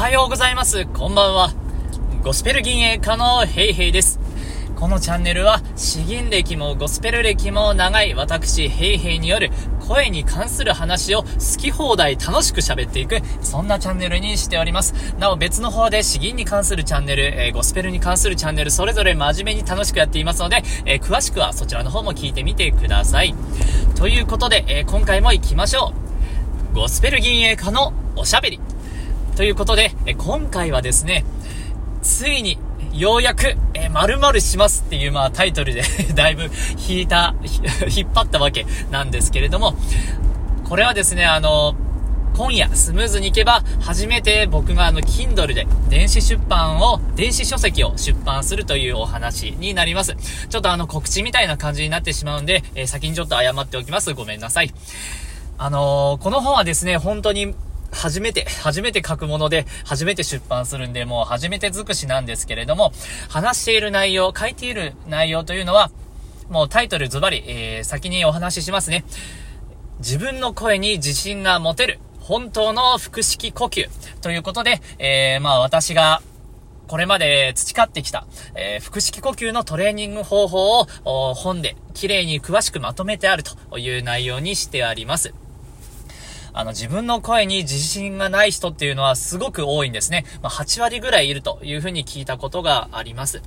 はようございます。こんばんは。ゴスペル銀営家のヘイヘイです。このチャンネルは、詩吟歴もゴスペル歴も長い私、ヘイヘイによる声に関する話を好き放題楽しく喋っていく、そんなチャンネルにしております。なお別の方で詩吟に関するチャンネル、えー、ゴスペルに関するチャンネル、それぞれ真面目に楽しくやっていますので、えー、詳しくはそちらの方も聞いてみてください。ということで、えー、今回も行きましょう。ゴスペル銀営家のおしゃべり。ということで、え今回はですね、ついに、ようやく、えー、〇〇しますっていう、まあ、タイトルで だいぶ引いた、引っ張ったわけなんですけれども、これはですね、あの、今夜、スムーズにいけば、初めて僕があの、Kindle で電子出版を、電子書籍を出版するというお話になります。ちょっとあの、告知みたいな感じになってしまうんで、えー、先にちょっと謝っておきます。ごめんなさい。あのー、この本はですね、本当に初めて、初めて書くもので、初めて出版するんで、もう初めて尽くしなんですけれども、話している内容、書いている内容というのは、もうタイトルズバリ、えー、先にお話ししますね。自分の声に自信が持てる、本当の腹式呼吸。ということで、えー、まあ私が、これまで培ってきた、えー、腹式呼吸のトレーニング方法を本で綺麗に詳しくまとめてあるという内容にしてあります。あの、自分の声に自信がない人っていうのはすごく多いんですね。まあ、8割ぐらいいるというふうに聞いたことがあります。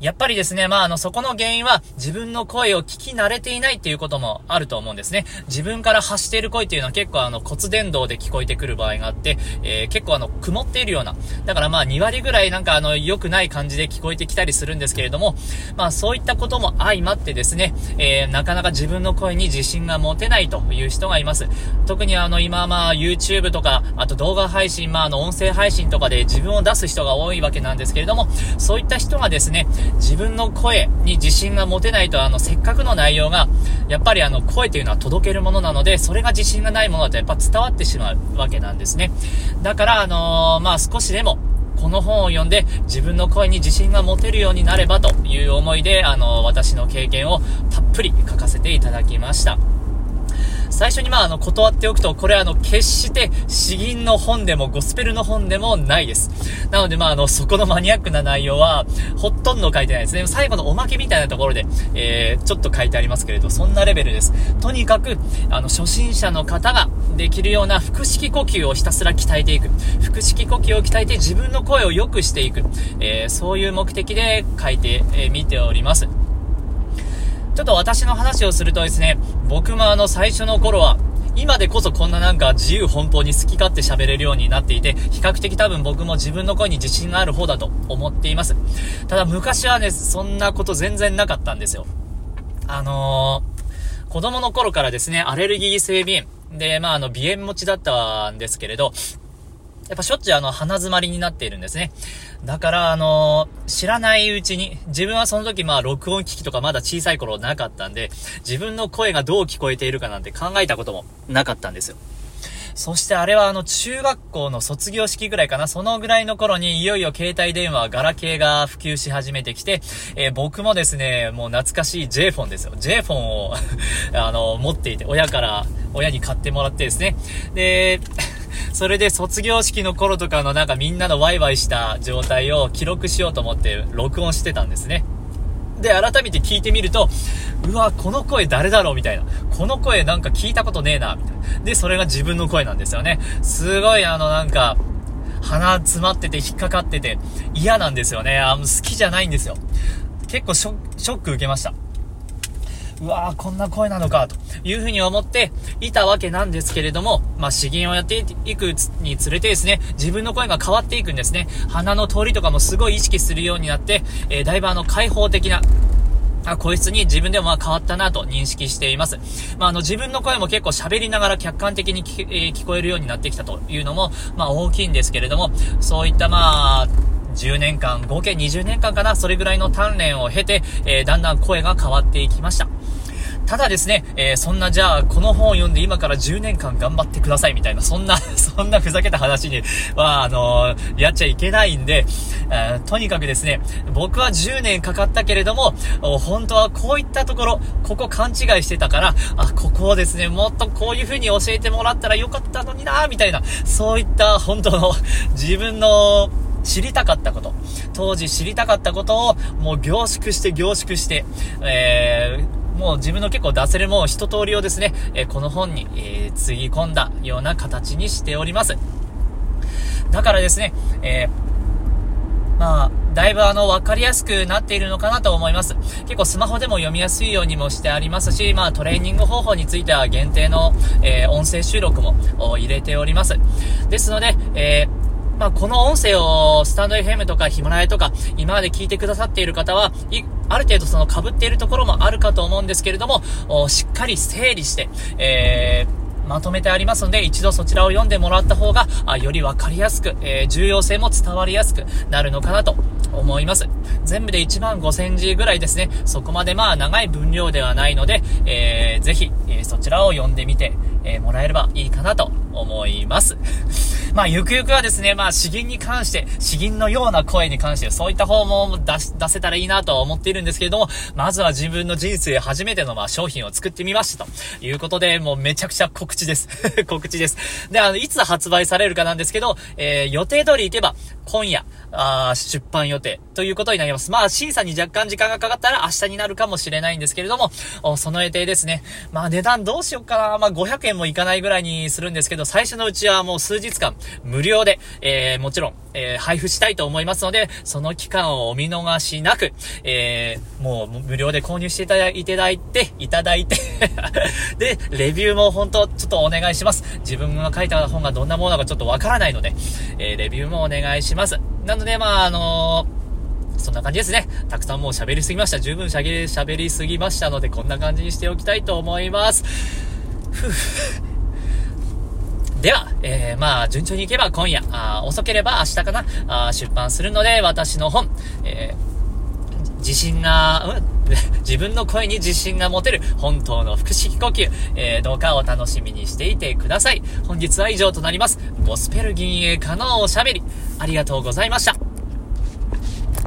やっぱりですね、まあ、あの、そこの原因は自分の声を聞き慣れていないっていうこともあると思うんですね。自分から発している声っていうのは結構あの、骨伝導で聞こえてくる場合があって、えー、結構あの、曇っているような。だからまあ、2割ぐらいなんかあの、良くない感じで聞こえてきたりするんですけれども、まあ、そういったことも相まってですね、えー、なかなか自分の声に自信が持てないという人がいます。特にあの、今まあ、YouTube とか、あと動画配信、まあ、あの、音声配信とかで自分を出す人が多いわけなんですけれども、そういった人がですね、自分の声に自信が持てないと、あの、せっかくの内容が、やっぱりあの、声というのは届けるものなので、それが自信がないものだとやっぱ伝わってしまうわけなんですね。だから、あのー、まあ、少しでも、この本を読んで自分の声に自信が持てるようになればという思いで、あの、私の経験をたっぷり書かせていただきました。最初にまあ、あの、断っておくと、これあの、決して詩吟の本でもゴスペルの本でもないです。なのでまあ、あの、そこのマニアックな内容は、ほとんど書いてないですね。最後のおまけみたいなところで、えー、ちょっと書いてありますけれど、そんなレベルです。とにかく、あの、初心者の方ができるような腹式呼吸をひたすら鍛えていく。腹式呼吸を鍛えて自分の声を良くしていく。えー、そういう目的で書いてみ、えー、ております。ちょっと私の話をするとですね、僕もあの最初の頃は、今でこそこんななんか自由奔放に好き勝手喋れるようになっていて、比較的多分僕も自分の声に自信がある方だと思っています。ただ昔はね、そんなこと全然なかったんですよ。あのー、子供の頃からですね、アレルギー性鼻炎。で、まあ、あの、鼻炎持ちだったんですけれど、やっぱしょっちゅうあの、鼻詰まりになっているんですね。だから、あのー、知らないうちに、自分はその時まあ、録音機器とかまだ小さい頃なかったんで、自分の声がどう聞こえているかなんて考えたこともなかったんですよ。そしてあれはあの中学校の卒業式ぐらいかな、そのぐらいの頃にいよいよ携帯電話、ガラケーが普及し始めてきて、えー、僕もですね、もう懐かしい J フォンですよ。J フォンを あの、持っていて、親から、親に買ってもらってですね。で、それで卒業式の頃とかのなんかみんなのワイワイした状態を記録しようと思って録音してたんですね。で、改めて聞いてみると、うわ、この声誰だろうみたいな。この声なんか聞いたことねえな、みたいな。で、それが自分の声なんですよね。すごいあのなんか、鼻詰まってて引っかかってて嫌なんですよね。あ好きじゃないんですよ。結構ショック受けました。うわーこんな声なのか、というふうに思っていたわけなんですけれども、まあ、詩吟をやっていくにつれてですね、自分の声が変わっていくんですね。鼻の通りとかもすごい意識するようになって、えー、だいぶあの、開放的な、あ、こいつに自分でもまあ変わったなと認識しています。まあ、あの、自分の声も結構喋りながら客観的に聞,、えー、聞こえるようになってきたというのも、まあ、大きいんですけれども、そういったまあ、10年間、合計20年間かな、それぐらいの鍛錬を経て、えー、だんだん声が変わっていきました。ただですね、えー、そんなじゃあ、この本を読んで今から10年間頑張ってくださいみたいな、そんな、そんなふざけた話には、あのー、やっちゃいけないんで、えー、とにかくですね、僕は10年かかったけれども、本当はこういったところ、ここ勘違いしてたから、あ、ここをですね、もっとこういう風に教えてもらったらよかったのになみたいな、そういった本当の自分の知りたかったこと、当時知りたかったことをもう凝縮して凝縮して、えー、もう自分の結構出せるもん一通りをですね、え、この本に、え、つぎ込んだような形にしております。だからですね、えー、まあ、だいぶあの、わかりやすくなっているのかなと思います。結構スマホでも読みやすいようにもしてありますし、まあトレーニング方法については限定の、えー、音声収録も入れております。ですので、えーまあ、この音声をスタンド FM とかヒマラヤとか今まで聞いてくださっている方は、ある程度その被っているところもあるかと思うんですけれども、しっかり整理して、えーまとめてありますので、一度そちらを読んでもらった方が、あよりわかりやすく、えー、重要性も伝わりやすくなるのかなと思います。全部で1万5000字ぐらいですね。そこまでまあ長い分量ではないので、えー、ぜひ、えー、そちらを読んでみて、えー、もらえればいいかなと思います。まあ、ゆくゆくはですね、まあ、詩吟に関して、詩吟のような声に関して、そういった方も出し、出せたらいいなとは思っているんですけれども、まずは自分の人生初めての、まあ、商品を作ってみましたということで、もうめちゃくちゃ告知です。告知です。で、あの、いつ発売されるかなんですけど、えー、予定通り行けば、今夜、あ出版予定ということになります。まあ、審査に若干時間がかかったら明日になるかもしれないんですけれども、その予定ですね。まあ、値段どうしようかな。まあ、500円もいかないぐらいにするんですけど、最初のうちはもう数日間、無料で、えー、もちろん、えー、配布したいと思いますので、その期間をお見逃しなく、えー、もう無料で購入していただいて、いただいて で、レビューも本当ちょっとお願いします。自分が書いた本がどんなものかちょっとわからないので、えー、レビューもお願いします。なので、まあ、あのそんな感じですね。たくさんもう喋りすぎました。十分喋りすぎましたので、こんな感じにしておきたいと思います。ふぅ。では、えー、まあ、順調にいけば今夜、あ遅ければ明日かな、あ出版するので、私の本、えー、自信が、うん、自分の声に自信が持てる本当の腹式呼吸、えー、どうかお楽しみにしていてください。本日は以上となります。ゴスペル銀営家のおしゃべり、ありがとうございました。